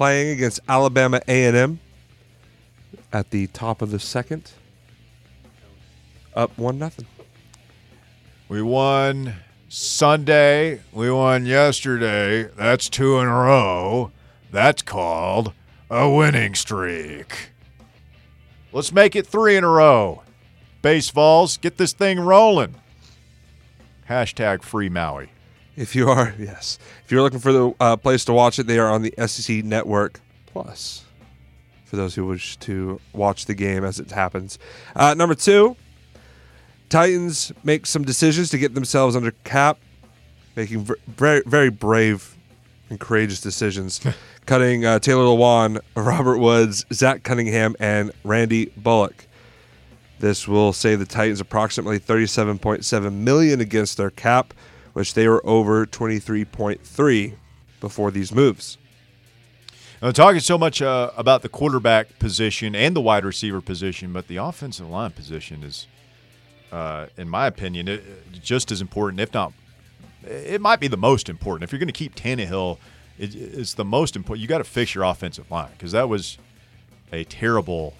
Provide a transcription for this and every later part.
playing against Alabama A&M at the top of the second. Up one nothing. We won Sunday. We won yesterday. That's two in a row. That's called a winning streak. Let's make it three in a row. Baseballs, get this thing rolling. Hashtag free Maui. If you are, yes. If you're looking for the uh, place to watch it, they are on the SEC Network Plus. For those who wish to watch the game as it happens. Uh, number two, Titans make some decisions to get themselves under cap, making very, very brave and courageous decisions, cutting uh, Taylor Lewan, Robert Woods, Zach Cunningham, and Randy Bullock. This will save the Titans approximately 37.7 million against their cap, which they were over 23.3 before these moves. I'm talking so much uh, about the quarterback position and the wide receiver position, but the offensive line position is, uh, in my opinion, it, just as important, if not, it might be the most important. If you're going to keep Tannehill, it, it's the most important. You got to fix your offensive line because that was a terrible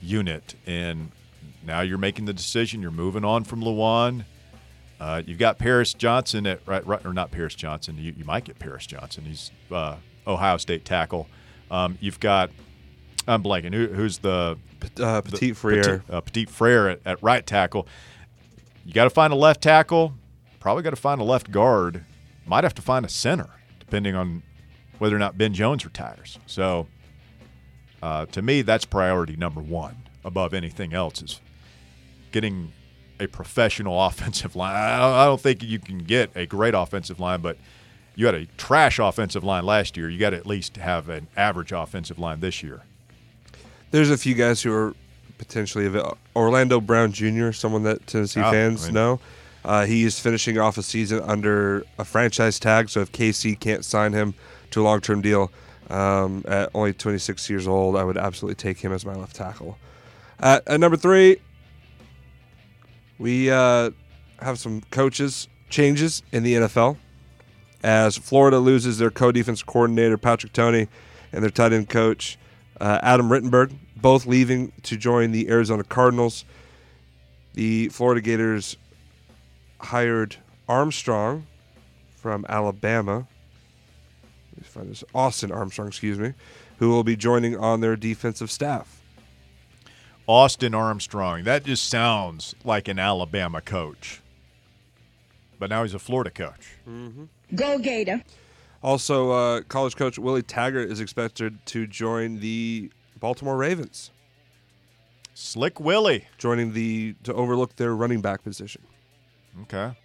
unit, and now you're making the decision. You're moving on from Lewan. Uh, you've got Paris Johnson at right, right or not Paris Johnson. You, you might get Paris Johnson. He's uh, Ohio State tackle. Um, you've got I'm blanking. Who, who's the uh, Petit Frere? Petit, uh, Petit Frere at, at right tackle. You got to find a left tackle. Probably got to find a left guard. Might have to find a center, depending on whether or not Ben Jones retires. So, uh, to me, that's priority number one above anything else is getting a professional offensive line. I don't think you can get a great offensive line, but you had a trash offensive line last year. You got to at least have an average offensive line this year. There's a few guys who are potentially available. Orlando Brown Jr., someone that Tennessee oh, fans I mean, know. Uh, he is finishing off a season under a franchise tag, so if KC can't sign him to a long-term deal um, at only 26 years old, I would absolutely take him as my left tackle. At number three, we uh, have some coaches changes in the NFL as Florida loses their co-defense coordinator Patrick Toney and their tight end coach uh, Adam Rittenberg, both leaving to join the Arizona Cardinals. The Florida Gators hired Armstrong from Alabama. Let me find this Austin Armstrong, excuse me, who will be joining on their defensive staff. Austin Armstrong. That just sounds like an Alabama coach. But now he's a Florida coach. Mm-hmm. Go Gator. Also, uh, college coach Willie Taggart is expected to join the Baltimore Ravens. Slick Willie. Joining the to overlook their running back position. Okay.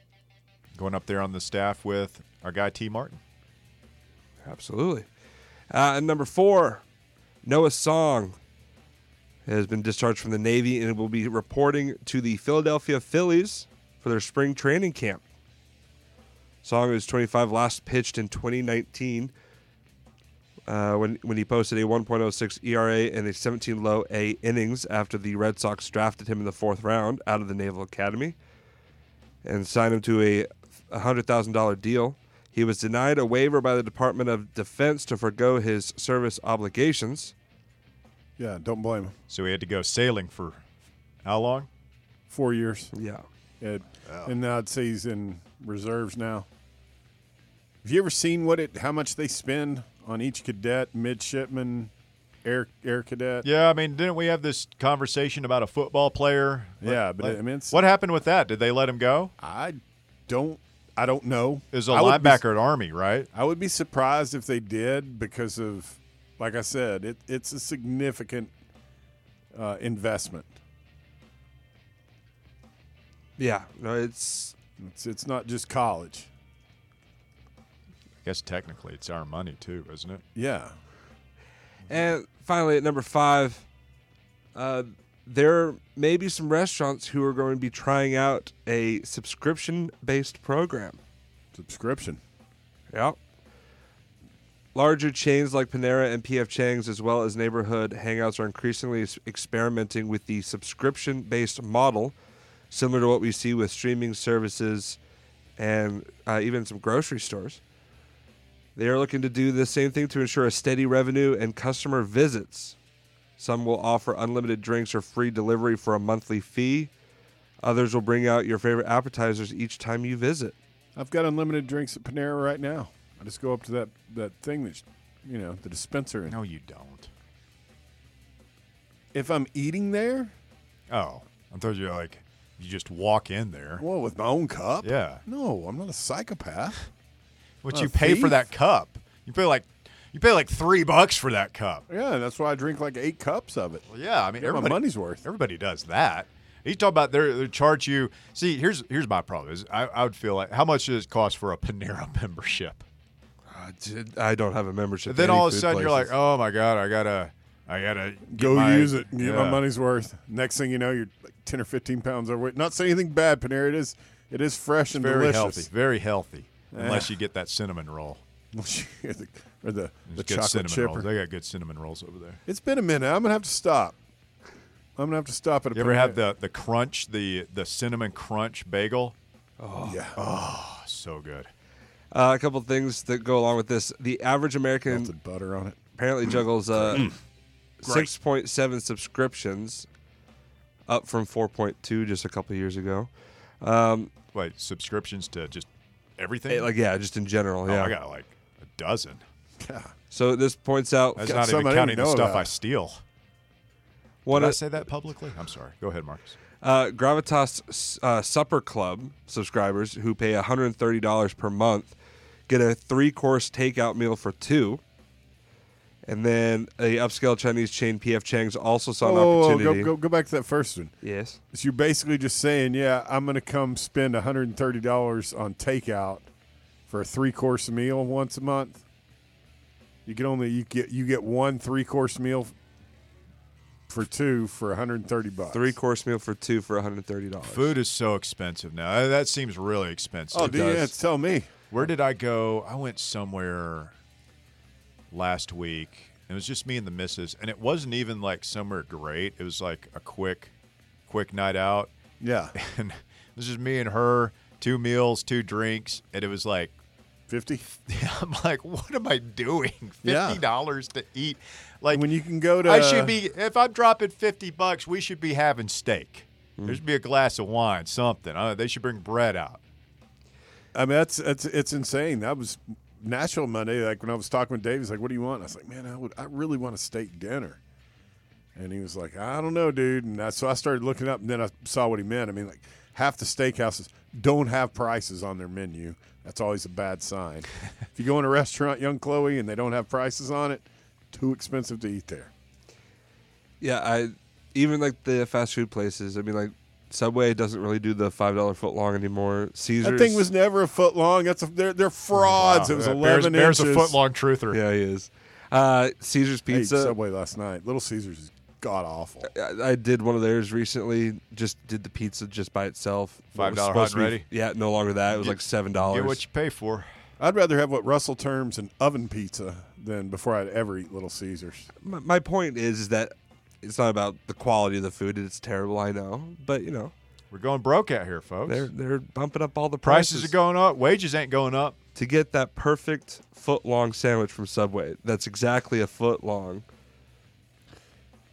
Going up there on the staff with our guy Tee Martin. Absolutely. Uh, and number four, Noah Song has been discharged from the Navy and will be reporting to the Philadelphia Phillies for their spring training camp. Song is 25, last pitched in 2019 uh, when, when he posted a 1.06 ERA and a 17 low A innings after the Red Sox drafted him in the fourth round out of the Naval Academy and signed him to a $100,000 deal. He was denied a waiver by the Department of Defense to forego his service obligations. Yeah, don't blame him. So he had to go sailing for how long? Four years. Yeah. It, oh. And now I'd say he's in reserves now. Have you ever seen what it? How much they spend on each cadet, midshipman, air air cadet? Yeah, I mean, didn't we have this conversation about a football player? Yeah, but I mean, what happened with that? Did they let him go? I don't. I don't know. Is a linebacker be, at Army, right? I would be surprised if they did because of like I said, it, it's a significant uh, investment. Yeah, no, it's it's it's not just college. I guess technically it's our money too, isn't it? Yeah. And finally, at number five, uh, there may be some restaurants who are going to be trying out a subscription-based program. Subscription. Yep. Larger chains like Panera and PF Chang's, as well as neighborhood hangouts, are increasingly experimenting with the subscription based model, similar to what we see with streaming services and uh, even some grocery stores. They are looking to do the same thing to ensure a steady revenue and customer visits. Some will offer unlimited drinks or free delivery for a monthly fee. Others will bring out your favorite appetizers each time you visit. I've got unlimited drinks at Panera right now. I just go up to that that thing that's, you know, the dispenser. And No, you don't. if I'm eating there, Oh, I thought you were like you just walk in there. well, with my own cup. Yeah. No, I'm not a psychopath. What A you pay for that cup? You pay like you pay like three bucks for that cup. Yeah, that's why I drink like eight cups of it. Well, yeah, I mean Get my everybody, money's worth. Everybody does that. He's talking about they they charge you. See, here's here's my problem is I, I would feel like how much does it cost for a Panera membership? I don't have a membership. Then all of a sudden you're like, oh my god, I gotta I gotta Go my- use it get my money's worth. Next thing you know, you're like ten or fifteen pounds overweight. Not saying anything bad, Panera. It is it is fresh and Very delicious. healthy, very healthy. Yeah. Unless you get that cinnamon roll. or the, or the, the chocolate cinnamon chipper. rolls. They got good cinnamon rolls over there. It's been a minute. I'm gonna have to stop. I'm gonna have to stop at a You ever have the the crunch, the the cinnamon crunch bagel? Oh Yeah. Oh, so good. Uh, a couple things that go along with this. The average American Melted butter on it. apparently juggles uh, Mm. 6.7 subscriptions, up from 4.2 just a couple years ago. Um, Wait, subscriptions to just everything? eh, like yeah, just in general. oh, Yeah. I got like a dozen. Yeah. so this points out That's not some even I didn't counting the know stuff about. I steal. one Did I of, say that publicly? I'm sorry. Go ahead, Marcus. uh, Gravitas uh, Supper Club subscribers who pay $130 per month get a three-course takeout meal for two. And then a upscale Chinese chain PF Chang's also saw an opportunity. go, go, go back to that first one. Yes. So you're basically just saying, yeah, I'm going to come spend $130 on takeout for a three course meal once a month. You can only you get you get one three course meal for two for 130 bucks. Three course meal for two for $130. Food is so expensive now. That seems really expensive. Oh, It dude, yeah, does. tell me. Where did I go? I went somewhere last week. It was just me and the missus, and it wasn't even like somewhere great. It was like a quick, quick night out, Yeah, and it was just me and her, two meals, two drinks, and it was like, 50. I'm like, what am I doing? Fifty dollars to eat? Like when you can go to I should be if I'm dropping fifty bucks, we should be having steak. Hmm. There should be a glass of wine, something. Uh, they should bring bread out. I mean, that's that's it's insane. That was Nashville Monday. Like when I was talking with Dave, he's like, "What do you want?" I was like, "Man, I would, I really want a steak dinner." And he was like, "I don't know, dude." And I, so I started looking up, and then I saw what he meant. I mean, like half the steakhouses don't have prices on their menu. That's always a bad sign. if you go in a restaurant, young Chloe, and they don't have prices on it, too expensive to eat there. Yeah, I even like the fast food places. I mean, like Subway doesn't really do the five dollar foot long anymore. Caesars. That thing was never a foot long. That's a, they're they're frauds. Wow, it was that eleven Bears, inches. Bears a foot long truther. Yeah, he is. Uh, Caesar's I ate Pizza. Subway last night. Little Caesars is god awful. I, I did one of theirs recently. Just did the pizza just by itself. $5 hot and ready? Yeah, no longer that. It was Get- like seven dollars. Get dollars. what you pay for. I'd rather have what Russell terms an oven pizza than before I'd ever eat Little Caesars. my, my point is, is that it's not about the quality of the food. It's terrible, I know, but you know We're going broke out here, folks. they're they're bumping up all the prices, Prices are going up. Wages ain't going up. to get that perfect foot long sandwich from Subway. That's exactly a foot long.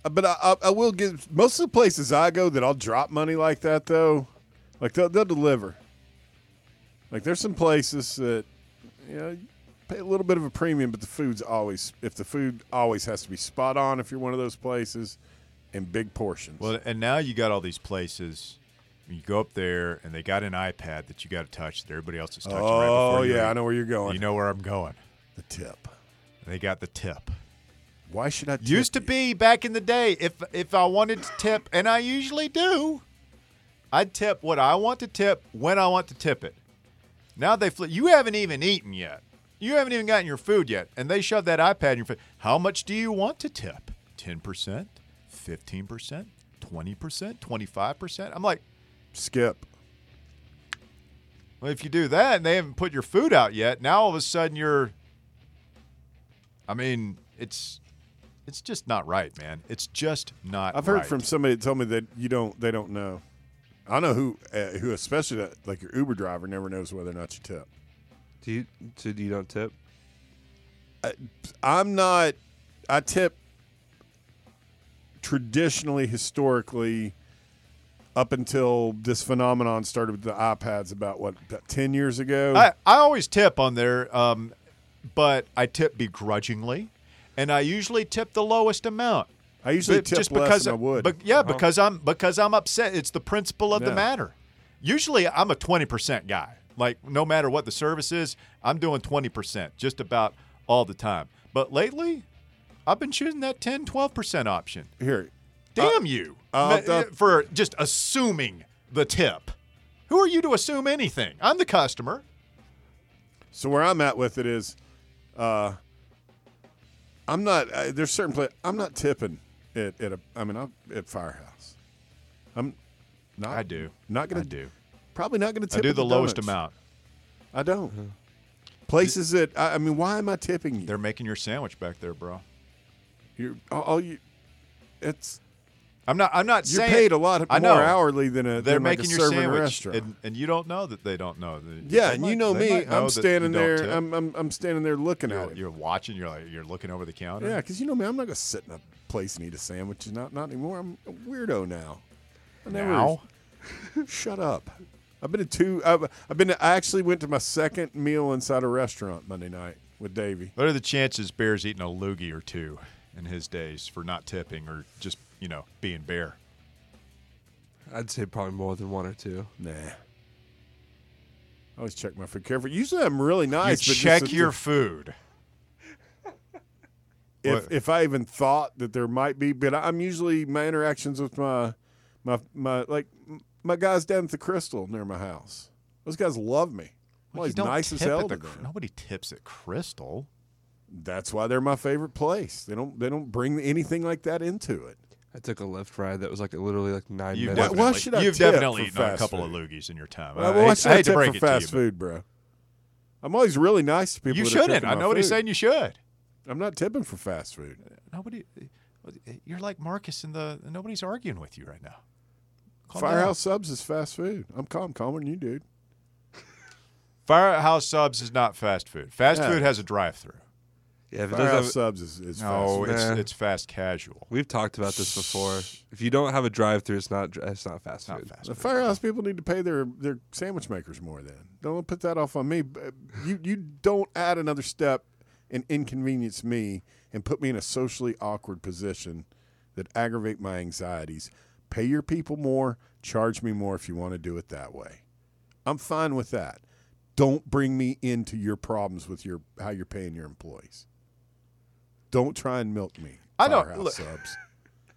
Uh, But I, I, I will give most of the places I go that I'll drop money like that though, like they'll, they'll deliver. Like there's some places that you know you pay a little bit of a premium, but the food's always if the food always has to be spot on if you're one of those places, and big portions. Well, and now you got all these places. You go up there and they got an iPad that you got to touch that everybody else is touching. right oh before yeah. I know where you're going. You know where I'm going. the tip. They got the tip. Why should I? Tip Used to you? be back in the day, if if I wanted to tip, and I usually do, I'd tip what I want to tip when I want to tip it. Now they flip. You haven't even eaten yet. You haven't even gotten your food yet, and they shove that iPad in your face. How much do you want to tip? Ten percent, fifteen percent, twenty percent, twenty-five percent. I'm like, skip. well, if you do that and they haven't put your food out yet, now all of a sudden you're. I mean, it's it's just not right, man. It's just not. I've heard right. from somebody that told me that you don't. They don't know. I know who, uh, who especially that, like your Uber driver never knows whether or not you tip. Do you? So you don't tip? I'm not. I tip traditionally, historically, up until this phenomenon started with the iPads about what about ten years ago. I, I always tip on there, um, but I tip begrudgingly, and I usually tip the lowest amount. I usually But tip just less because than I would. But yeah, because I'm because I'm upset. It's the principle of the matter. Usually, I'm a twenty percent guy. Like no matter what the service is, I'm doing twenty percent just about all the time. But lately, I've been choosing that 10, 12 percent option. Here, Damn you uh, Ma- the- for just assuming the tip. Who are you to assume anything? I'm the customer. So where I'm at with it is, uh, I'm not. Uh, there's certain place I'm not tipping at, at a. I mean, I'm at Firehouse. I'm not. I do. Not gonna do. Probably not gonna tip. I do at the lowest donuts. amount. I don't. Mm-hmm. Places that I, I mean, why am I tipping you? They're making your sandwich back there, bro. You're all, all you. It's I'm not. I'm not you're saying paid a lot I more know. hourly than a. They're than like making a your server in a sandwich, restaurant. and, and you don't know that they don't know. They- yeah, they and might- you know me. know I'm standing there. I'm, I'm I'm standing there looking at you're, it. you're watching. You're like you're looking over the counter. Yeah, because you know me, I'm not gonna sit in a place and eat a sandwich. Not not anymore. I'm a weirdo now. I never. Now? Shut up. I've been to two. I've, I've been. To, I actually went to my second meal inside a restaurant Monday night with Davey. What are the chances Bear's eating a loogie or two in his days for not tipping or just you know being Bear? I'd say probably more than one or two. Nah. I always check my food carefully. Usually I'm really nice. you but check just, your food. if what- if I even thought that there might be, but I'm usually my interactions with my my my like my guys down at the Crystal near my house. Those guys love me. I'm Well, he's nice as hell at to the them. Nobody tips at Crystal. That's why they're my favorite place. They don't they don't bring anything like that into it. I took a Lyft ride that was like literally like nine You've minutes. Why- why should I you've tip definitely for eaten on a couple food? of loogies in your time. Well, I, why hate- should I I hate to tip break for it fast to you, food, bro? I'm always really nice to people. you that shouldn't. cooking I know nobody's food. saying you should. I'm not tipping for fast food. Nobody. Eh, you're like Marcus in the. Nobody's arguing with you right now. Calm down. Firehouse subs is fast food. I'm calm, calmer than you, dude. Firehouse subs is not fast food. Fast Yeah. food has a drive-through. Yeah, if it Firehouse doesn't have, subs is, is No, fast it's Nah. it's fast casual. we've talked about this before. If you don't have a drive-through, it's not it's not fast Not food. fast food. The food. firehouse people need to pay their, their sandwich makers more. Then don't put that off on me. You you don't add another step and inconvenience me and put me in a socially awkward position that aggravate my anxieties. Pay your people more, charge me more if you want to do it that way. I'm fine with that. Don't bring me into your problems with your how you're paying your employees. Don't try and milk me. I don't- look- subs.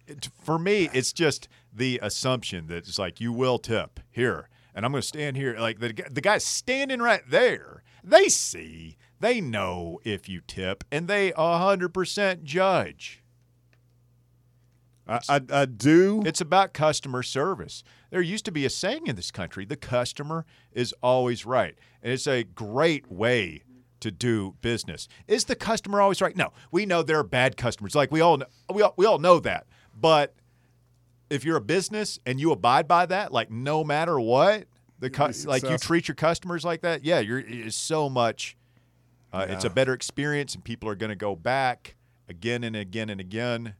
It- for me, it's just the assumption that it's like you will tip here, and I'm going to stand here. Like the the guy's standing right there. They see, they know if you tip, and they hundred percent judge. I, I, I do. It's about customer service. There used to be a saying in this country: the customer is always right, and it's a great way to do business. Is the customer always right? No, we know there are bad customers. Like we all know, we all, we all know that. But if you're a business and you abide by that, like no matter what, the cu- like you treat your customers like that, yeah, you're it's so much. Uh, It's a better experience, and people are going to go back again and again and again.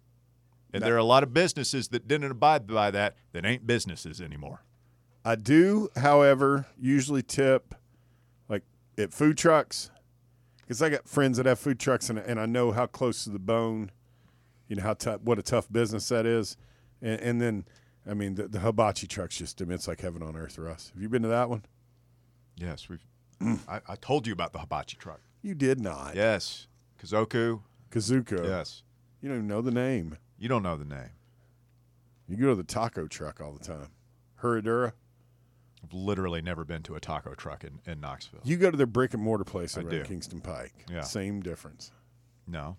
And That- there are a lot of businesses that didn't abide by that that ain't businesses anymore. I do, however, usually tip like at food trucks because I got friends that have food trucks and, and I know how close to the bone, you know how tough, what a tough business that is, and, and then I mean the, the hibachi trucks just I mean, it's like heaven on earth for us. Have you been to that one? Yes, we've. I, I told you about the hibachi truck. You did not. Yes, Kazoku. Kazuko. Yes, You don't even know the name. You don't know the name. You go to the taco truck all the time. Herradura. I've literally never been to a taco truck in, in Knoxville. You go to their brick and mortar place I over do. in Kingston Pike. Yeah. Same difference. No,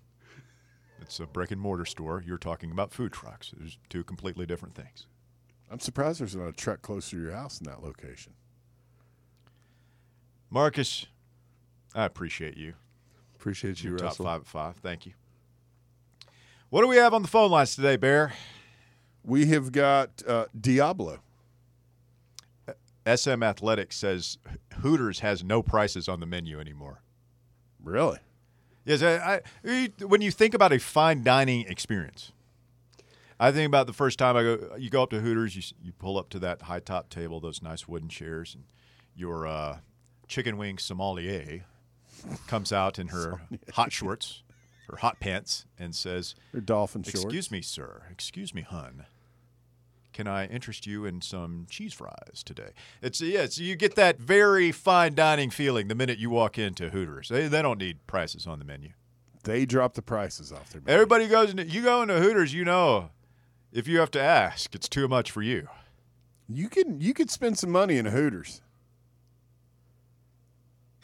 it's a brick and mortar store. You're talking about food trucks. There's two completely different things. I'm surprised there's not a truck closer to your house in that location. Marcus, I appreciate you. Appreciate you, You're top Russell. five at five. Thank you. What do we have on the phone lines today, Bear? We have got uh, Diablo. SM Athletics says Hooters has no prices on the menu anymore. Really? Yes, I, I, when you think about a fine dining experience, I think about the first time I go. You go up to Hooters, you you pull up to that high top table, those nice wooden chairs, and your uh, chicken wing sommelier comes out in her hot shorts, her hot pants, and says, dolphin shorts. "Excuse me, sir. Excuse me, hun." Can I interest you in some cheese fries today? It's yeah, yes, you get that very fine dining feeling the minute you walk into Hooters. They, they don't need prices on the menu. They drop the prices off their menu. Everybody goes into you go into Hooters, you know, if you have to ask, it's too much for you. You can you could spend some money in a Hooters.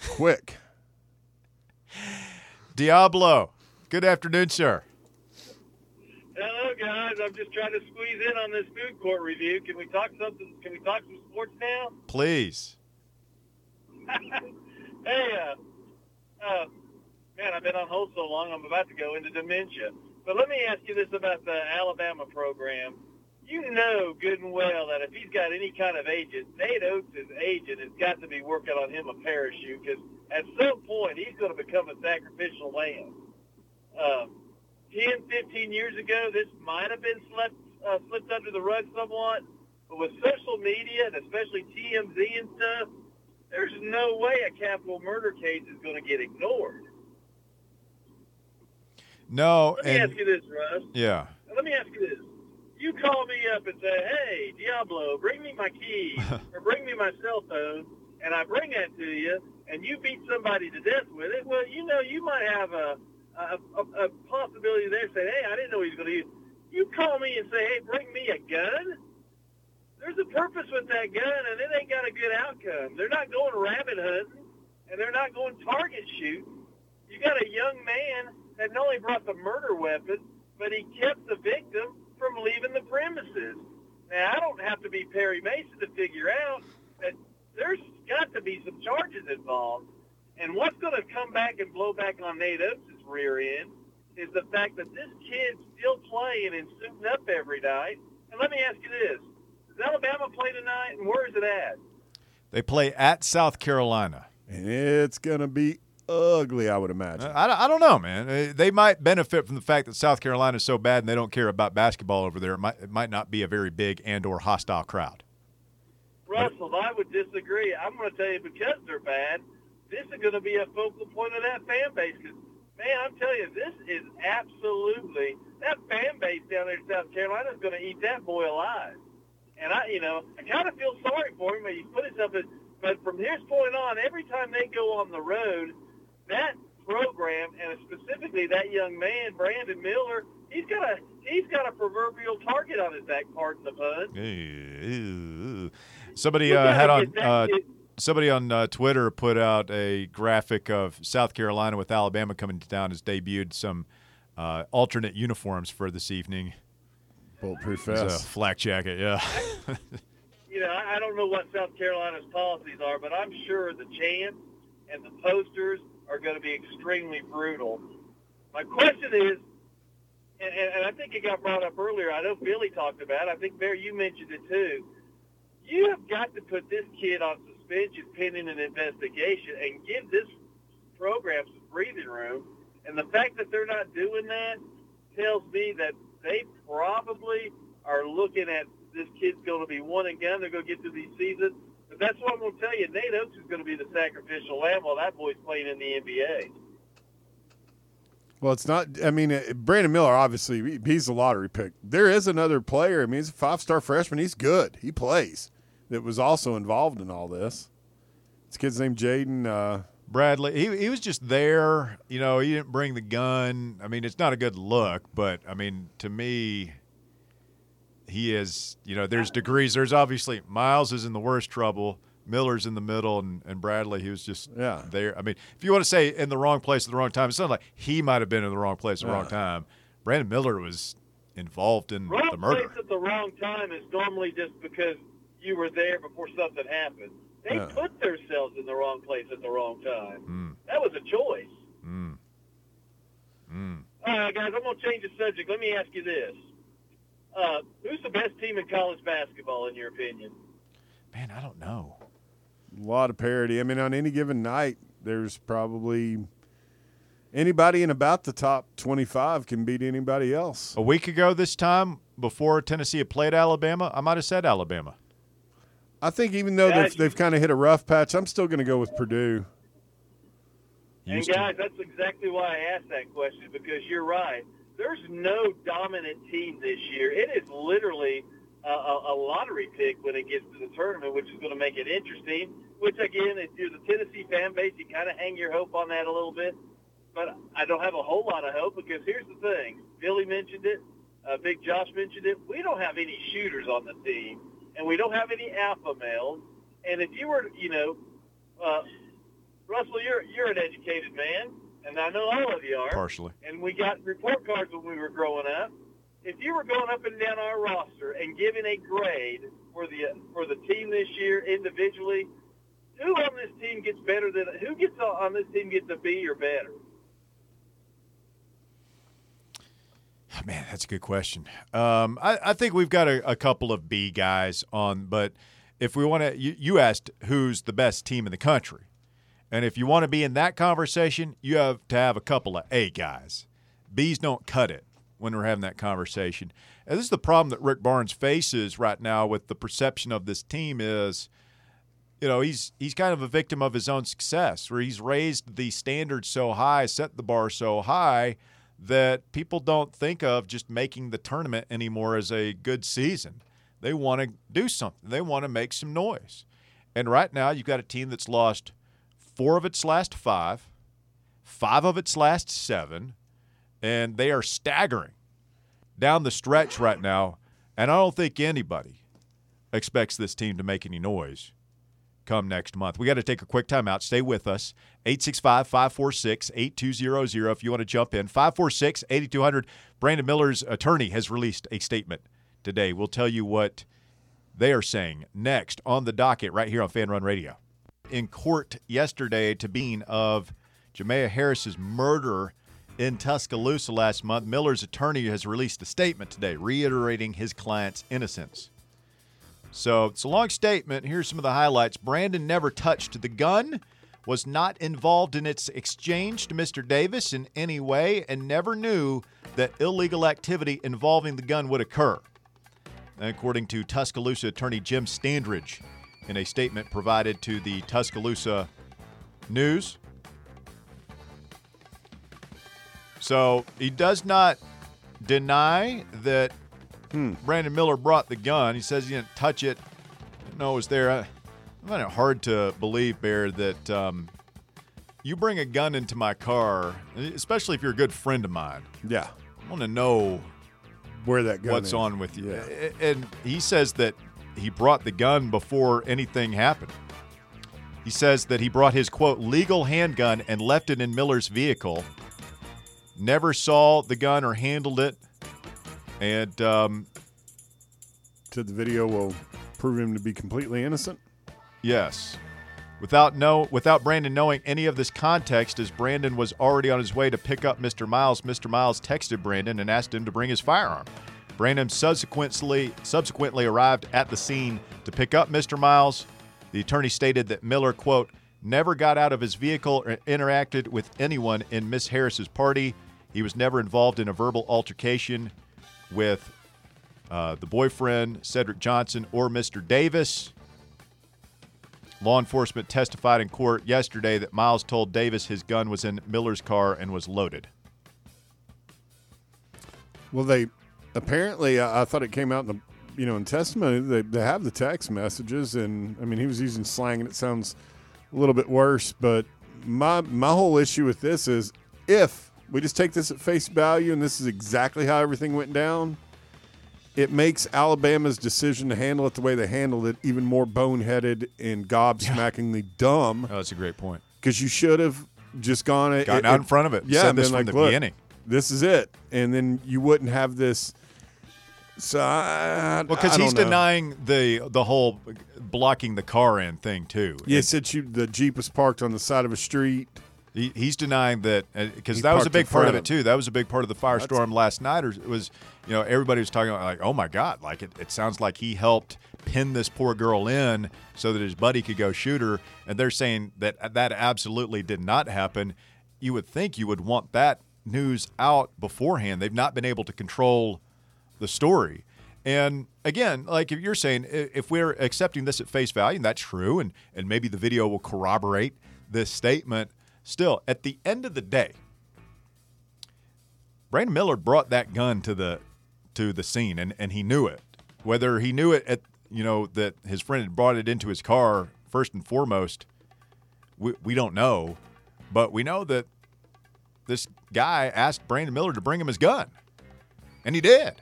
Quick. Diablo, good afternoon, sir. Hello, guys. I'm just trying to squeeze in on this food court review. Can we talk something? Can we talk some sports now? Please. hey, uh, uh, man, I've been on hold so long. I'm about to go into dementia. But let me ask you this about the Alabama program. You know good and well that if he's got any kind of agent, Nate Oats' agent has got to be working on him a parachute because at some point he's going to become a sacrificial lamb. Um, 10, 15 years ago, this might have been slept, uh, slipped under the rug somewhat. But with social media and especially TMZ and stuff, there's no way a capital murder case is going to get ignored. No, Let me and ask you this, Russ. yeah, Let me ask you this. You call me up and say, hey, Diablo, bring me my keys or bring me my cell phone, and I bring that to you, and you beat somebody to death with it, well, you know, you might have a, a, a, possibility there saying, hey, I didn't know he was going to use. You call me and say, hey, bring me a gun? There's a purpose with that gun, and it ain't got a good outcome. They're not going rabbit hunting, and they're not going target shooting. You got a young man that not only brought the murder weapon, but he kept the victim from leaving the premises. Now, I don't have to be Perry Mason to figure out that there's got to be some charges involved. And what's going to come back and blow back on Nate Oats' rear end is the fact that this kid's still playing and suiting up every night. And let me ask you this. Does Alabama play tonight, and where is it at? they play at South Carolina. And it's gonna be ugly, I would imagine. I, I don't know, man. They might benefit from the fact that South Carolina is so bad and they don't care about basketball over there. It might, it might not be a very big and or hostile crowd. Russell, I would disagree. I'm going to tell you because they're bad, this is going to be a focal point of that fan base. Because, man, I'm telling you, this is absolutely that fan base down there in South Carolina is going to eat that boy alive. And I, you know, I kind of feel sorry for him. But he put himself in. But from his point on, every time they go on the road, that program and specifically that young man, Brandon Miller, he's got a he's got a proverbial target on his back. Pardon the pun. Ew. Somebody uh, had on that uh, somebody on uh, Twitter put out a graphic of South Carolina with Alabama coming to town. Has debuted some uh, alternate uniforms for this evening. Bulletproof a vest. flak jacket, yeah. you know, I I don't know what South Carolina's policies are, but I'm sure the chants and the posters are going to be extremely brutal. My question is, and, and, and I think it got brought up earlier. I know Billy talked about. it. I think Bear, you mentioned it too. You have got to put this kid on suspension pending an investigation and give this program some breathing room. And the fact that they're not doing that tells me that they probably are looking at this kid's going to be one gun. They're going to get through these seasons. But that's what I'm going to tell you. Nate Oats is going to be the sacrificial lamb while that boy's playing in the NBA. Well, it's not. I mean, uh, Brandon Miller obviously he's a lottery pick. There is another player. I mean, he's a five-star freshman. He's good. He plays. That was also involved in all this. This kid's named Jaden. Uh, Bradley, he, he was just there. You know, he didn't bring the gun. I mean, it's not a good look, but I mean, to me, he is, you know, there's degrees. There's obviously Miles is in the worst trouble. Miller's in the middle, and, and Bradley, he was just Yeah. there. I mean, if you want to say in the wrong place at the wrong time, it's not like he might have been in the wrong place at the wrong time. Brandon Miller was involved in Wrong the murder. place at the wrong time is normally just because you were there before something happened. They Yeah. put themselves in the wrong place at the wrong time. Mm, That was a choice. mm, mm. All right, guys, I'm going to change the subject. Let me ask you this. Uh, who's the best team in college basketball, in your opinion? Man, I don't know. a lot of parity. I mean, on any given night, there's probably Anybody in about the top 25 can beat anybody else. A week ago, this time before Tennessee had played Alabama, I might have said Alabama. I think even though Guys, they've, they've kind of hit a rough patch, I'm still going to go with Purdue. And guys, that's exactly why I asked that question because you're right. There's no dominant team this year. It is literally a, a, lottery pick when it gets to the tournament, which is going to make it interesting. Which again, if you're the Tennessee fan base, you kind of hang your hope on that a little bit. But I don't have a whole lot of hope because here's the thing: Billy mentioned it, uh, Big Josh mentioned it. We don't have any shooters on the team, and we don't have any alpha males. And if you were, you know, uh, Russell, you're you're an educated man, and I know all of you are. partially. And we got report cards when we were growing up. If you were going up and down our roster and giving a grade for the for the team this year individually, who on this team gets better than who gets on this team gets a B or better? Man, that's a good question. Um, I, I think we've got a, a couple of B guys on, but if we want to, you, you asked who's the best team in the country. And if you want to be in that conversation, you have to have a couple of A guys. B's don't cut it when we're having that conversation. And this is the problem that Rick Barnes faces right now with the perception of this team is, you know, he's he's kind of a victim of his own success, where he's raised the standards so high, set the bar so high that people don't think of just making the tournament anymore as a good season. They want to do something. They want to make some noise. And right now, you've got a team that's lost four of its last five, five of its last seven, and they are staggering down the stretch right now. And I don't think anybody expects this team to make any noise come next month. We got to take a quick timeout. Stay with us. 865 546 8200 if you want to jump in. 546 8200. Brandon Miller's attorney has released a statement today. We'll tell you what they are saying next on the docket right here on Fan Run Radio. In court yesterday to being of Jamea Harris's murder in Tuscaloosa last month, Miller's attorney has released a statement today reiterating his client's innocence. So it's a long statement. Here's some of the highlights. Brandon never touched the gun, was not involved in its exchange to Mr. Davis in any way, and never knew that illegal activity involving the gun would occur. According to Tuscaloosa attorney Jim Standridge in a statement provided to the Tuscaloosa News. So he does not deny that Brandon Miller brought the gun. He says he didn't touch it. Didn't know it was there. I, I find it hard to believe, Bear, that um, you bring a gun into my car, especially if you're a good friend of mine. Yeah. I want to know Where that gun what's is. on with you. Yeah. And he says that he brought the gun before anything happened. He says that he brought his quote legal handgun and left it in Miller's vehicle. Never saw the gun or handled it. And um, To the video will prove him to be completely innocent. Yes. Without no without Brandon knowing any of this context, as Brandon was already on his way to pick up Mr. Miles, Mr. Miles texted Brandon and asked him to bring his firearm. Brandon subsequently subsequently arrived at the scene to pick up Mr. Miles. The attorney stated that Miller, quote, never got out of his vehicle or interacted with anyone in Miss Harris's party. He was never involved in a verbal altercation with uh, the boyfriend, Cedric Johnson, or Mr. Davis. Law enforcement testified in court yesterday that Miles told Davis his gun was in Miller's car and was loaded. Well, they apparently I, I thought it came out in the you know in testimony they they have the text messages and I mean he was using slang and it sounds a little bit worse, but my my whole issue with this is if we just take this at face value and this is exactly how everything went down, it makes Alabama's decision to handle it the way they handled it even more boneheaded and gobsmackingly dumb Oh, that's a great point. because you should have just gone it, Gotten out in front of it. Yeah, Said this from like, the "Look, beginning." This is it, and then you wouldn't have this. So I, Well, because he's know. denying the the whole blocking the car in thing too. Yeah, said you the jeep was parked on the side of a street. He, he's denying that uh, because He that was a big part of it too. That was a big part of the firestorm last night. Or it was, you know, everybody was talking about like, oh my god, like it, it sounds like he helped pin this poor girl in so that his buddy could go shoot her, and they're saying that uh, that absolutely did not happen. you would think you would want that news out beforehand. They've not been able to control the story. And again, like if you're saying, if we're accepting this at face value, and that's true, and, and maybe the video will corroborate this statement, still, at the end of the day, Brandon Miller brought that gun to the to the scene and, and he knew it. Whether he knew it at you know, that his friend had brought it into his car first and foremost, we, we don't know. But we know that this guy asked Brandon Miller to bring him his gun. And he did.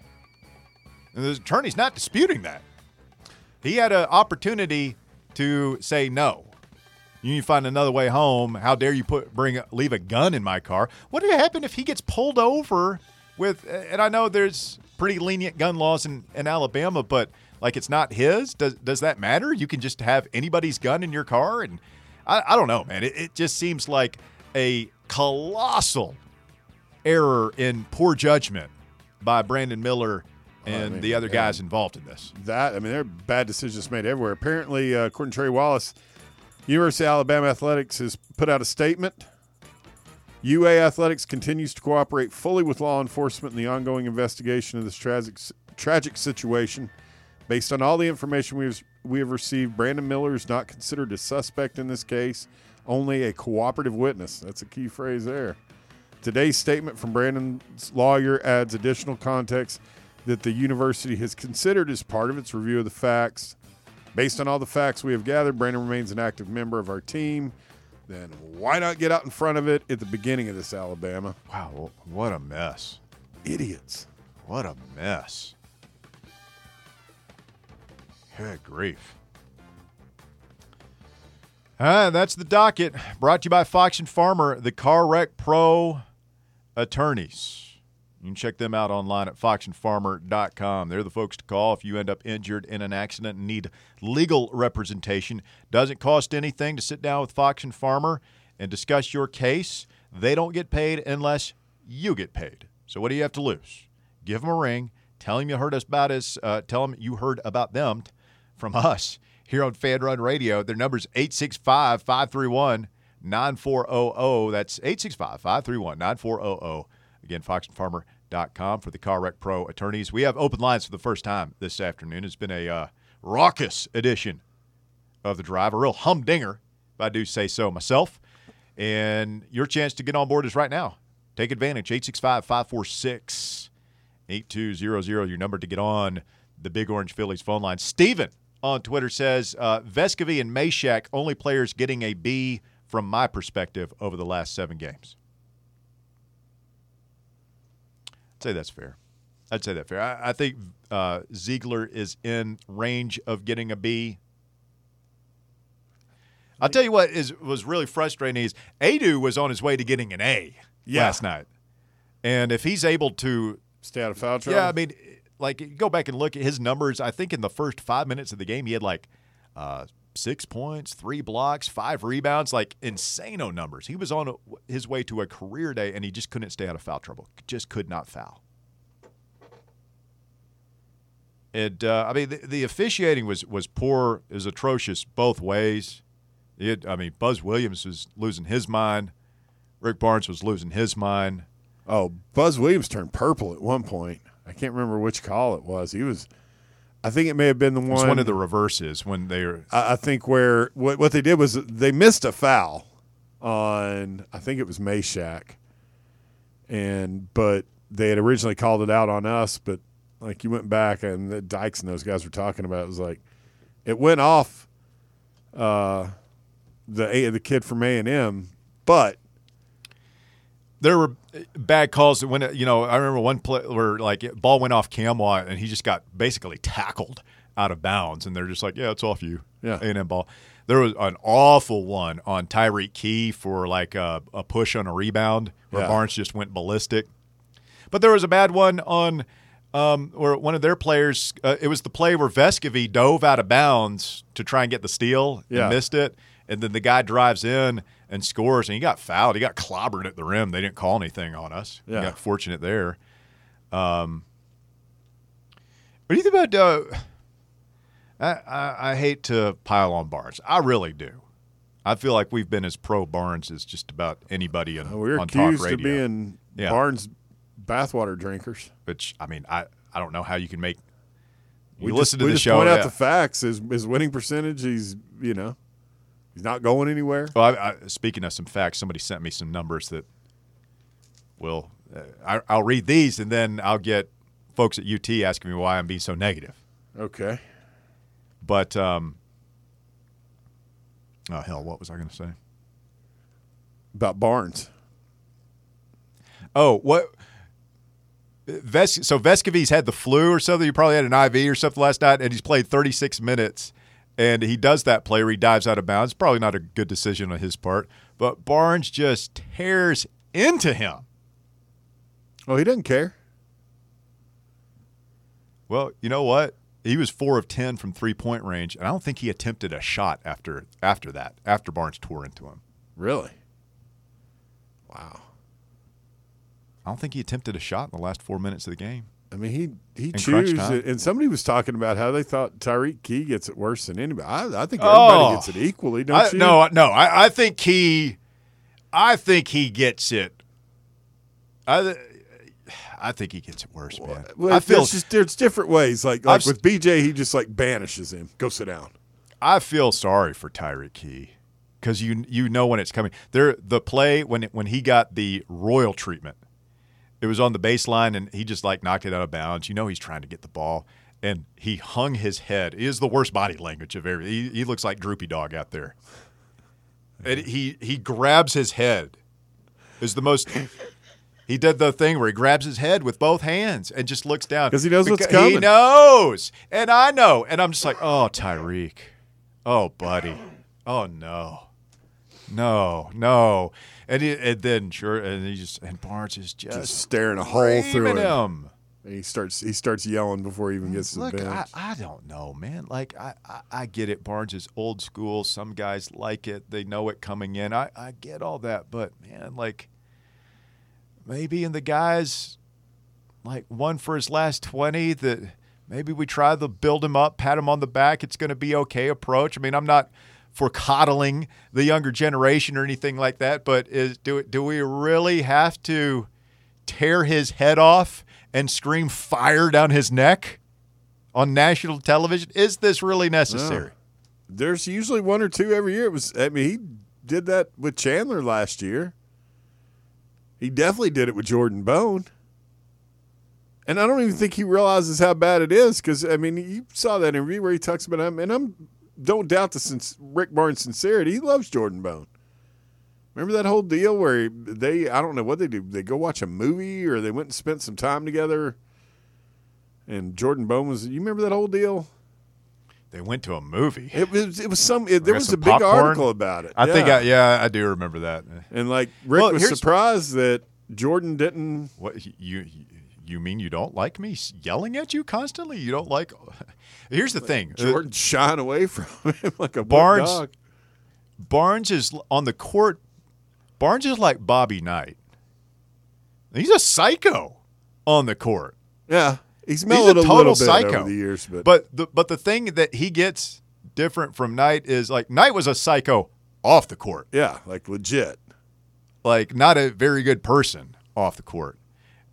And the attorney's not disputing that. He had an opportunity to say no. You need to find another way home. How dare you put bring leave a gun in my car? What would happen if he gets pulled over with? And I know there's pretty lenient gun laws in, in Alabama, but like it's not his. Does does that matter? You can just have anybody's gun in your car, and I, I don't know, man. It, it just seems like a colossal error in poor judgment by Brandon Miller and I mean, the other guys involved in this. That I mean, there are bad decisions made everywhere. Apparently, uh, according to Trey Wallace, University of Alabama Athletics has put out a statement. UA Athletics continues to cooperate fully with law enforcement in the ongoing investigation of this tragic tragic situation. Based on all the information we have, we have received, Brandon Miller is not considered a suspect in this case, only a cooperative witness. That's a key phrase there. Today's statement from Brandon's lawyer adds additional context that the university has considered as part of its review of the facts. Based on all the facts we have gathered, Brandon remains an active member of our team. Then why not get out in front of it at the beginning of this, Alabama? Wow, what a mess. Idiots. What a mess. Good grief. Ah, that's the docket. Brought to you by Fox and Farmer, the Car Wreck Pro attorneys. You can check them out online at foxandfarmer.com. They're the folks to call if you end up injured in an accident and need legal representation. Doesn't cost anything to sit down with Fox and Farmer and discuss your case. They don't get paid unless you get paid. So what do you have to lose? Give them a ring. Tell them you heard us about us. Uh, tell them you heard about them from us here on Fan Run Radio. Their number's 865 531 9400. That's 865 531 9400. Again, foxandfarmer.com for the Car Wreck Pro attorneys. We have open lines for the first time this afternoon. It's been a uh, raucous edition of the drive, a real humdinger, if I do say so myself. And your chance to get on board is right now. Take advantage. 865 546 8200, your number to get on the Big Orange Phillies phone line. Steven on Twitter says uh, Vescovi and Mashack only players getting a B from my perspective over the last seven games. I'd say that's fair. I'd say that fair. I, I think uh, Zeigler is in range of getting a B. I'll tell you what is was really frustrating is Aidoo was on his way to getting an A yeah. last night, and if he's able to stay out of foul trouble, yeah, I mean like go back and look at his numbers. I think in the first five minutes of the game, he had like uh, six points, three blocks, five rebounds, like insano numbers. He was on a, his way to a career day, and he just couldn't stay out of foul trouble. Just could not foul. And uh, I mean, the, the, officiating was was poor, is atrocious both ways. It, I mean, Buzz Williams was losing his mind. Rick Barnes was losing his mind. Oh, Buzz Williams turned purple at one point. I can't remember which call it was. He was. I think it may have been the one. It's one of the reverses when they were. I, I think where what what they did was they missed a foul on I think it was Mashack, and but they had originally called it out on us, but like you went back and the Dykes and those guys were talking about it was like it went off uh, the the kid from A and M, but there were bad calls when you know I remember one play where like ball went off Nkamhoua and he just got basically tackled out of bounds and they're just like yeah it's off you yeah A and M ball. There was an awful one on Tyreke Key for like a, a push on a rebound where yeah. Barnes just went ballistic. But there was a bad one on um, where one of their players. Uh, it was the play where Vescovi dove out of bounds to try and get the steal yeah. and missed it, and then the guy drives in and scores, and he got fouled. He got clobbered at the rim. They didn't call anything on us. Yeah. got fortunate there. Um, what do you think about? Uh, I, I, I hate to pile on Barnes. I really do. I feel like we've been as pro Barnes as just about anybody in, We're on talk accused radio. of being Yeah. Barnes bathwater drinkers. which I mean, I, I don't know how you can make. You we listen just, to we the just show. point out yeah. the facts. His, his winning percentage, he's you know, he's not going anywhere. Well, I, I, speaking of some facts, somebody sent me some numbers that will. Uh, I, I'll read these, and then I'll get folks at UT asking me why I'm being so negative. Okay. But um, oh hell, what was I going to say? About Barnes. Oh, what? Ves- so Vescovi's had the flu or something. He probably had an IV or something last night, and he's played 36 minutes. And he does that play where he dives out of bounds. Probably not a good decision on his part. But Barnes just tears into him. Oh, he doesn't care. Well, you know what? He was four of ten from three point range, and I don't think he attempted a shot after after that. After Barnes tore into him, Really? Wow. I don't think he attempted a shot in the last four minutes of the game. I mean, he he chews, and somebody was talking about how they thought Tyreke Key gets it worse than anybody. I, I think everybody Oh. gets it equally, don't I, you? no, no, I, I think he, I think he gets it. I, I think he gets it worse, man. Well, I feel, there's just there's different ways. Like like I've with BJ, he just like banishes him. Go sit down. I feel sorry for Tyreke Key because you you know when it's coming. There, the play when it, when he got the royal treatment, it was on the baseline and he just like knocked it out of bounds. You know he's trying to get the ball and he hung his head. He is the worst body language of every. He, he looks like droopy dog out there. And he he grabs his head. Is the most. He did the thing where he grabs his head with both hands and just looks down because he knows what's Beca- He knows, and I know, and I'm just like, oh, Tyreke, oh, buddy, oh no, no, no, and, he, and then sure, and he just and Barnes is just, Just staring a hole through him. him. And he starts he starts yelling before he even gets to Look, the I. I don't know, man. Like I, I, I get it. Barnes is old school. Some guys like it. They know it coming in. I, I get all that, but man, like maybe in the guys like one for his last twenty that maybe we try to build him up, pat him on the back. It's going to be okay approach. I mean, I'm not for coddling the younger generation or anything like that, but is do do we really have to tear his head off and scream fire down his neck on national television? Is this really necessary? There's usually one or two every year. It was I mean he did that with Chandler last year. He definitely did it with Jordan Bone. And I don't even think he realizes how bad it is because I mean you saw that interview where he talks about him, and I'm don't doubt the since Rick Barnes' sincerity. He loves Jordan Bone. Remember that whole deal where they I don't know what they do. They go watch a movie or they went and spent some time together. And Jordan Bone was you remember that whole deal? They went to a movie. It was it was some it, there was a big popcorn? article about it. I think, Yeah. I, yeah, I do remember that. and like Rick Well, was surprised that Jordan didn't. What you you mean you don't like me yelling at you constantly? You don't like? Here's the thing. Uh, Jordan shine away from him like a Barnes- dog. Barnes is on the court. Barnes is like Bobby Knight. He's a psycho on the court. Yeah, he's He's a a, total little bit psycho. over the years, but, But the but the thing that he gets different from Knight is like Knight was a psycho off the court, yeah, like legit. like not a very good person off the court.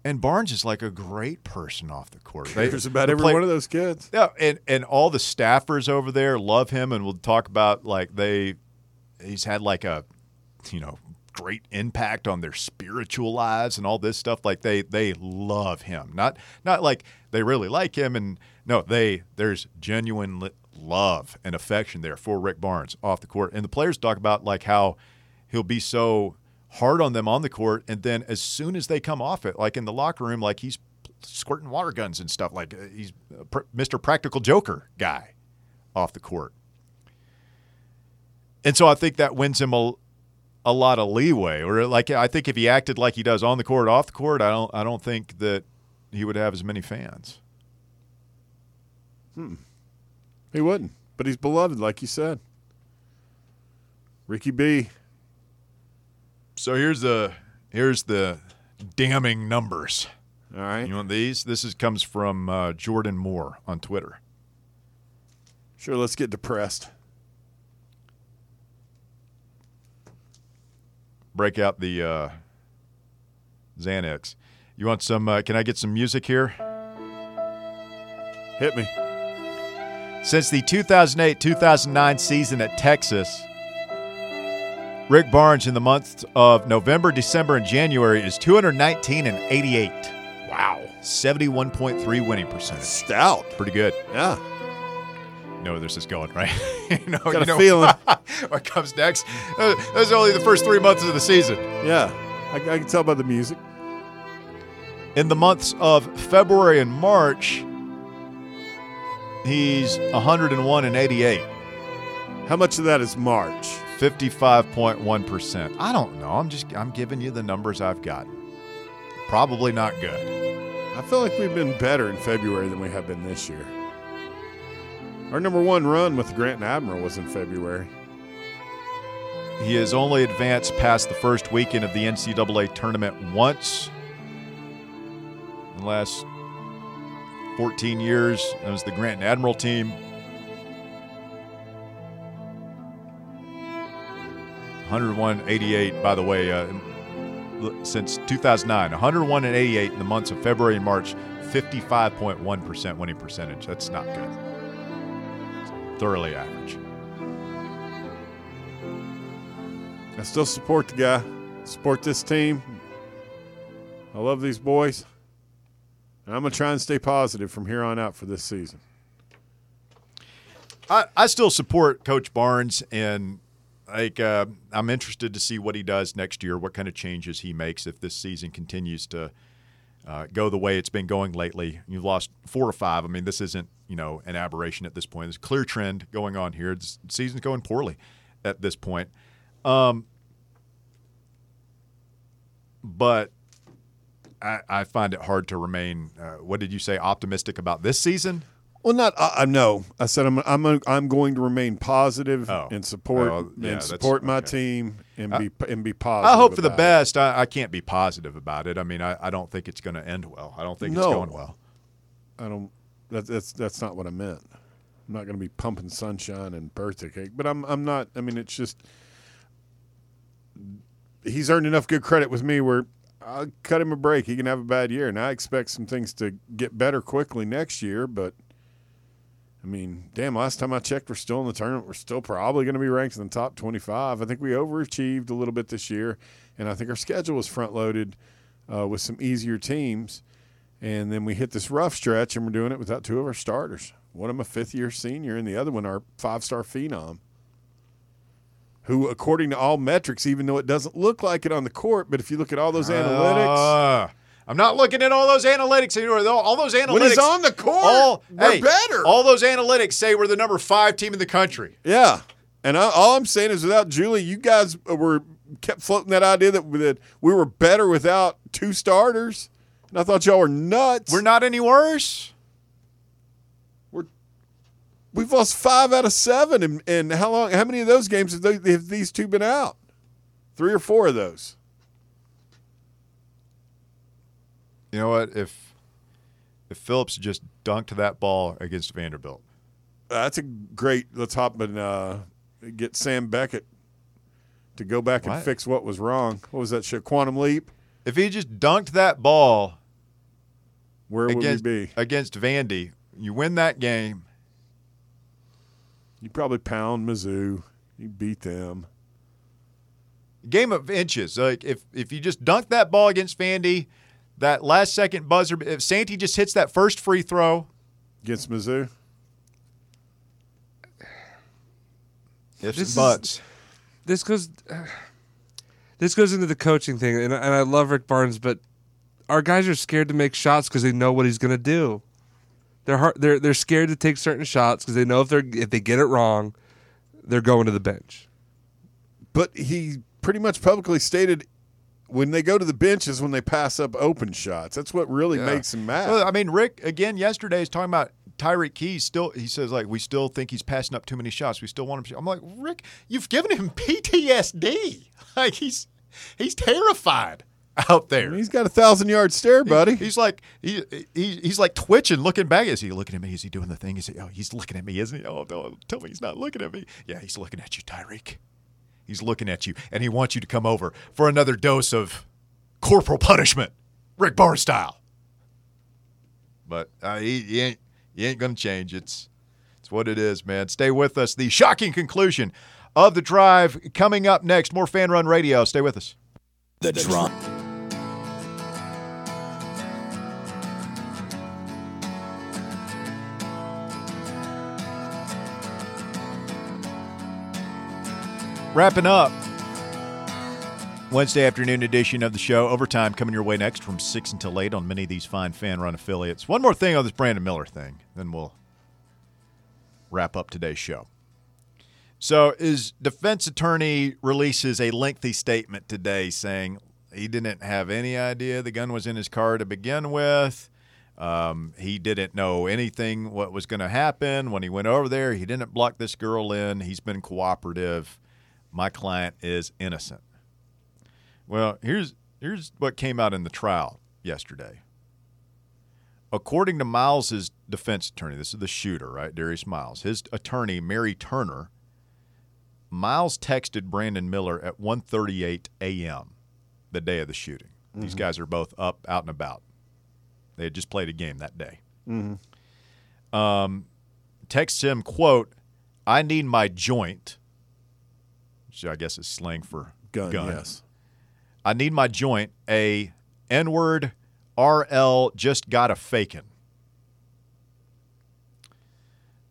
And Barnes is like a great person off the court. They- Cares about every play- one of those kids. Yeah, and and all the staffers over there love him, and we'll talk about like they, he's had like a, you know, great impact on their spiritual lives and all this stuff. Like they they love him, not not like they really like him, and no, they there's genuine love and affection there for Rick Barnes off the court, and the players talk about like how he'll be so hard on them on the court, and then as soon as they come off it, like in the locker room, like he's squirting water guns and stuff. Like uh, he's Mr. Practical Joker guy off the court. And so I think that wins him a, a lot of leeway. Or like I think if he acted like he does on the court, off the court, I don't I don't think that he would have as many fans. Hmm. He wouldn't, but he's beloved, like you said. Ricky B. So here's the here's the damning numbers. All right, You want these? This is comes from uh, Jordan Moore on Twitter. sure. Let's get depressed. break out the uh, Xanax. You want some? Uh, can I get some music here? Hit me. Since the 2008 2009 season at Texas, Rick Barnes in the months of November, December, and January is 219 and 88. Wow. 71.3 winning percentage. Stout. Pretty good. Yeah. You know where this is going, right? you know, Got you a know feeling. what comes next. Uh, Those are only the first three months of the season. Yeah. I, I can tell by the music. In the months of February and March, he's 101 and 88. How much of that is March? 55.1%. I don't know. I'm just I'm giving you the numbers I've gotten. Probably not good. I feel like we've been better in February than we have been this year. Our number one run with the Grant and Admiral was in February. He has only advanced past the first weekend of the NCAA tournament once in the last 14 years. That was the Grant and Admiral team. 101 88, by the way, uh, since 2009. 101 and 88 in the months of February and March, 55.1% winning percentage. That's not good. It's thoroughly average. I still support the guy, support this team. I love these boys. And I'm going to try and stay positive from here on out for this season. I, I still support Coach Barnes, and like uh, I'm interested to see what he does next year, what kind of changes he makes if this season continues to uh, go the way it's been going lately. You've lost four or five. I mean, this isn't you know an aberration at this point. There's a clear trend going on here. The season's going poorly at this point. Um, but I, I find it hard to remain. Uh, what did you say? Optimistic about this season? Well, not uh, uh, no. I said I'm I'm I'm going to remain positive Oh. and support Oh, yeah, and that's- support my okay. team and be and be positive. I hope for the about it. best. I, I can't be positive about it. I mean, I, I don't think it's going to end well. I don't think it's No. going well. I don't. That, that's that's not what I meant. I'm not going to be pumping sunshine and birthday cake, but I'm I'm not. I mean, it's just he's earned enough good credit with me where I'll cut him a break. He can have a bad year, and I expect some things to get better quickly next year. But I mean, damn, last time I checked, we're still in the tournament. We're still probably going to be ranked in the top 25. I think we overachieved a little bit this year, and I think our schedule was front loaded uh, with some easier teams. And then we hit this rough stretch, and we're doing it without two of our starters. One of them a fifth year senior, and the other one our five star phenom, who, according to all metrics, even though it doesn't look like it on the court, but if you look at all those analytics, Uh, I'm not looking at all those analytics anymore. All those analytics. when he's on the court, all, we're hey, better. All those analytics say we're the number five team in the country. Yeah, and I, all I'm saying is, without Julie, you guys were kept floating that idea that, that we were better without two starters, and I thought y'all were nuts. We're not any worse. We've lost five out of seven, and, and how long? How many of those games have, they, have these two been out? Three or four of those. You know what? If if Phillips just dunked that ball against Vanderbilt, That's a great. Let's hop and uh, get Sam Beckett to go back and What? fix what was wrong. What was that shit? Quantum leap. if he just dunked that ball Where would against we be? against Vandy, you win that game. You probably pound Mizzou. You beat them. game of inches. Like if if you just dunk that ball against Vandy, that last second buzzer, if Santee just hits that first free throw, against Mizzou. ifs This and is- this goes this goes into the coaching thing and, and I love Rick Barnes but our guys are scared to make shots because they know what he's going to do. They're hard, they're they're scared to take certain shots because they know if they're if they get it wrong they're going to the bench. But he pretty much publicly stated when they go to the bench is when they pass up open shots. That's what really Yeah. makes him mad. Well, I mean, Rick again yesterday is talking about Tyreke Keys. Still, he says like we still think he's passing up too many shots. We still want him. To, I'm like Rick, you've given him PTSD. Like he's he's terrified out there. I mean, he's got a thousand yard stare, buddy. He's like he, he he's like twitching, looking back. Is he looking at me? Is he doing the thing? Is he? Oh, he's looking at me, isn't he? Oh, no, tell me he's not looking at me. Yeah, he's looking at you, Tyreke. He's looking at you, and he wants you to come over for another dose of corporal punishment, Rick Barr style. But uh, he, he ain't he ain't gonna change. It's it's what it is, man. Stay with us. The shocking conclusion of the drive coming up next. More fan run radio. Stay with us. The drum. Wrapping up Wednesday afternoon edition of the show. Overtime coming your way next from 6 until 8 on many of these fine fan run affiliates. One more thing on this Brandon Miller thing, then we'll wrap up today's show. So, his defense attorney releases a lengthy statement today saying he didn't have any idea the gun was in his car to begin with. Um, he didn't know anything what was going to happen when he went over there. He didn't block this girl in. He's been cooperative. My client is innocent. Well, here's here's what came out in the trial yesterday. According to Miles's defense attorney, this is the shooter, right? Darius Miles. His attorney, Mary Turner, Miles texted Brandon Miller at 1:38 a.m. the day of the shooting. Mm-hmm. These guys are both up, out and about. They had just played a game that day. Mm-hmm. Um, texts him, "quote I need my joint," which I guess is slang for gun. gun. Yes. I need my joint, a N word RL just got a fakin'.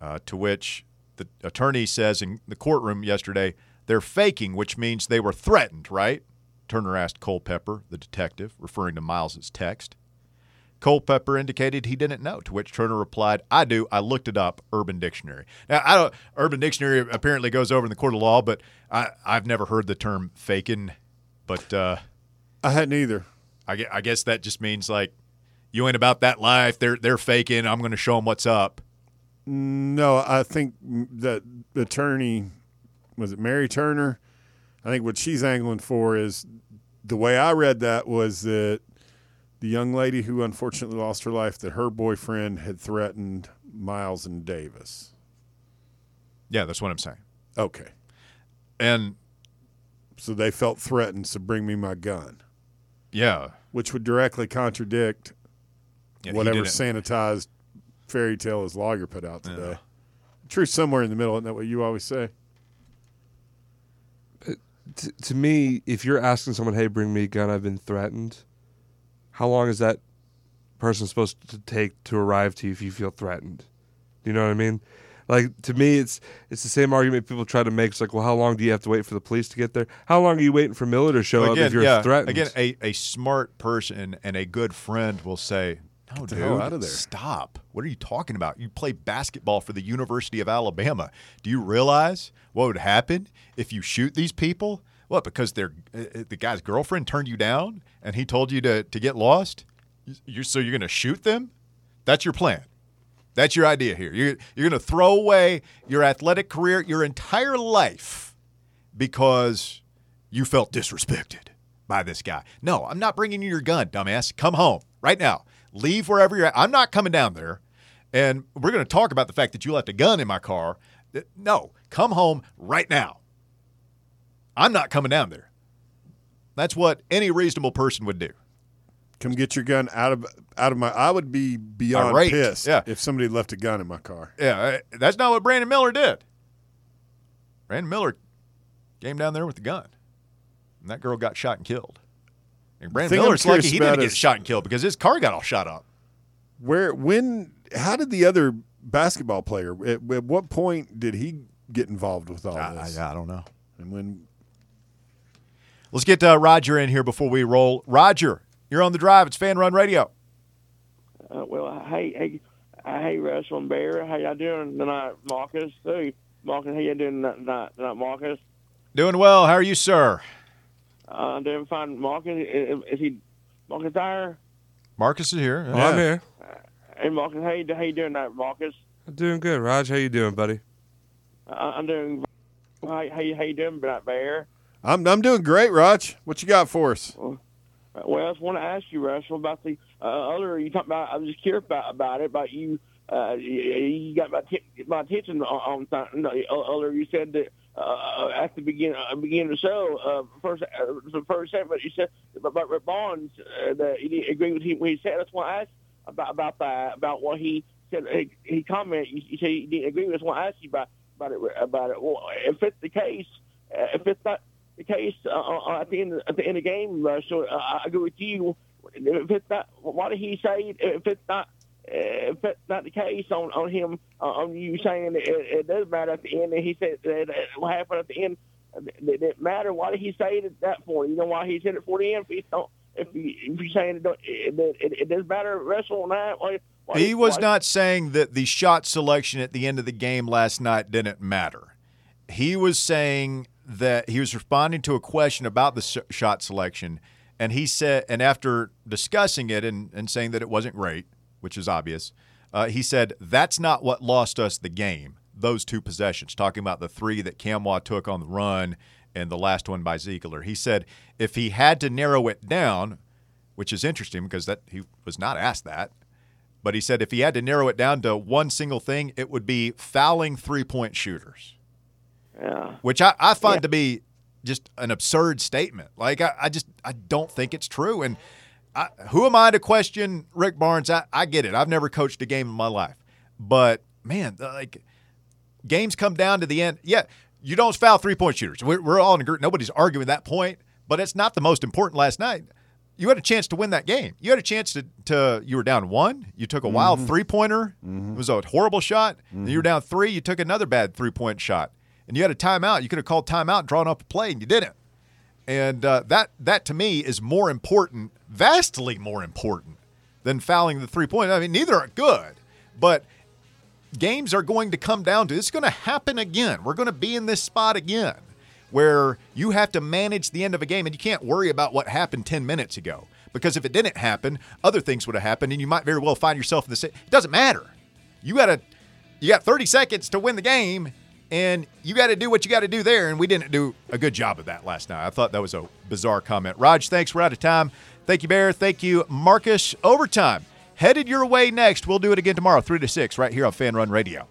Uh, to which the attorney says in the courtroom yesterday, they're faking, which means they were threatened, right? Turner asked Culpepper, the detective, referring to Miles's text. Culpepper indicated he didn't know, to which Turner replied, I do. I looked it up, Urban Dictionary. Now, I don't, Urban Dictionary apparently goes over in the court of law, but I, I've never heard the term faking. But uh, I hadn't either. I, I guess that just means like you ain't about that life. They're they're faking. I'm going to show them what's up. No, I think that the attorney was it Mary Turner. I think what she's angling for is the way I read that was that the young lady who unfortunately lost her life that her boyfriend had threatened Miles and Davis. Yeah, that's what I'm saying. Okay. And so they felt threatened, so bring me my gun. Yeah. Which would directly contradict yeah, whatever sanitized fairy tale his lawyer put out today. Yeah. Truth somewhere in the middle, isn't that what you always say? Uh, to, to me, if you're asking someone, "Hey, bring me a gun," I've been threatened. How long is that person supposed to take to arrive to you if you feel threatened? Do you know what I mean? Like to me, it's it's the same argument people try to make. It's like, well, how long do you have to wait for the police to get there? How long are you waiting for Miller to show again, up if you're yeah, threatened? Again, a, a smart person and a good friend will say, "No, dude, out of there. stop! What are you talking about? You play basketball for the University of Alabama. Do you realize what would happen if you shoot these people? What? Because they're uh, the guy's girlfriend turned you down and he told you to to get lost. You so you're going to shoot them? That's your plan." That's your idea here. You're, you're going to throw away your athletic career, your entire life, because you felt disrespected by this guy. No, I'm not bringing you your gun, dumbass. Come home right now. Leave wherever you're at. I'm not coming down there. And we're going to talk about the fact that you left a gun in my car. No, come home right now. I'm not coming down there. That's what any reasonable person would do. Come get your gun out of out of my. I would be beyond Irate, pissed yeah. if somebody left a gun in my car. Yeah, that's not what Brandon Miller did. Brandon Miller came down there with the gun, and that girl got shot and killed. And Brandon Miller's lucky he didn't get shot and killed because his car got all shot up. Where when how did the other basketball player at, at what point did he get involved with all I, this? I, I don't know. And when Let's get uh, Roger in here before we roll. Roger, you're on the drive. It's Fan Run Radio. Uh, well, hey, hey, uh, hey, Russell and Bear, how y'all doing tonight, Marcus? Hey, Marcus, how you doing tonight, tonight Marcus? Doing well. How are you, sir? Uh, I'm doing fine. Marcus, is, is he Marcus there? Marcus is here. Oh, I'm here. Hey, Marcus, how you, how you doing tonight, Marcus? I'm doing good, Raj. How you doing, buddy? Uh, I'm doing. How, how you how you doing tonight, Bear? I'm I'm doing great, Raj. What you got for us? Uh, Well, I just want to ask you, Russell, about the uh, other. You talking about? I was just curious about about it. About you. Uh, you, got my, t- my attention on, something. Uh, Earlier, you said that uh, at the beginning uh, beginning of the show, uh, first uh, the first segment, you said about Rick Barnes uh, that you didn't agree with him when he said. That's why I asked about about that about what he said. He, he commented. You, you said you didn't agree with. That's why I asked you about about it. About it. Well, if it's the case, uh, if it's not the case uh, uh, at the end at the end of the game, uh, so uh, I agree with you. If it's not, why did he say if it's not? Uh, if that's not the case on on him uh, on you saying it, it does matter at the end, and he said that uh, what happened at the end that didn't matter. Why did he say that for? You know why he said it for the end? If he don't, if, he, if you're saying it, don't, it, it, it does matter wrestle night. Why, why, He was why- not saying that the shot selection at the end of the game last night didn't matter. He was saying that he was responding to a question about the shot selection, and he said, and after discussing it and, and saying that it wasn't great, which is obvious, uh, he said that's not what lost us the game. Those two possessions, talking about the three that Nkamhoua took on the run and the last one by Zeigler. He said if he had to narrow it down, which is interesting because that he was not asked that, but he said if he had to narrow it down to one single thing, it would be fouling three point shooters, Yeah. which I, I find to be just an absurd statement. Like, I, I just I don't think it's true. And I, who am I to question Rick Barnes? I, I get it. I've never coached a game in my life. But, man, like, games come down to the end. Yeah, you don't foul three point shooters. We're, we're all in agreement. Nobody's arguing that point, but it's not the most important last night. You had a chance to win that game. You had a chance to, to you were down one. You took a wild mm-hmm. three pointer. Mm-hmm. It was a horrible shot. Then you were mm-hmm. down three. You took another bad three point shot. And you had a timeout. You could have called timeout drawn up a play, and you didn't. And uh, that that to me is more important, vastly more important than fouling the three point. I mean, neither are good, but games are going to come down to this. it's going to happen again. We're going to be in this spot again where you have to manage the end of a game and you can't worry about what happened 10 minutes ago because if it didn't happen, other things would have happened and you might very well find yourself in the same. It doesn't matter. You got to you got 30 seconds to win the game and you got to do what you got to do there and we didn't do a good job of that last night. I thought that was a bizarre comment. Raj, thanks. We're out of time. Thank you, Bear. Thank you, Marcus. Overtime headed your way next. We'll do it again tomorrow, 3 to 6, right here on Fan Run Radio.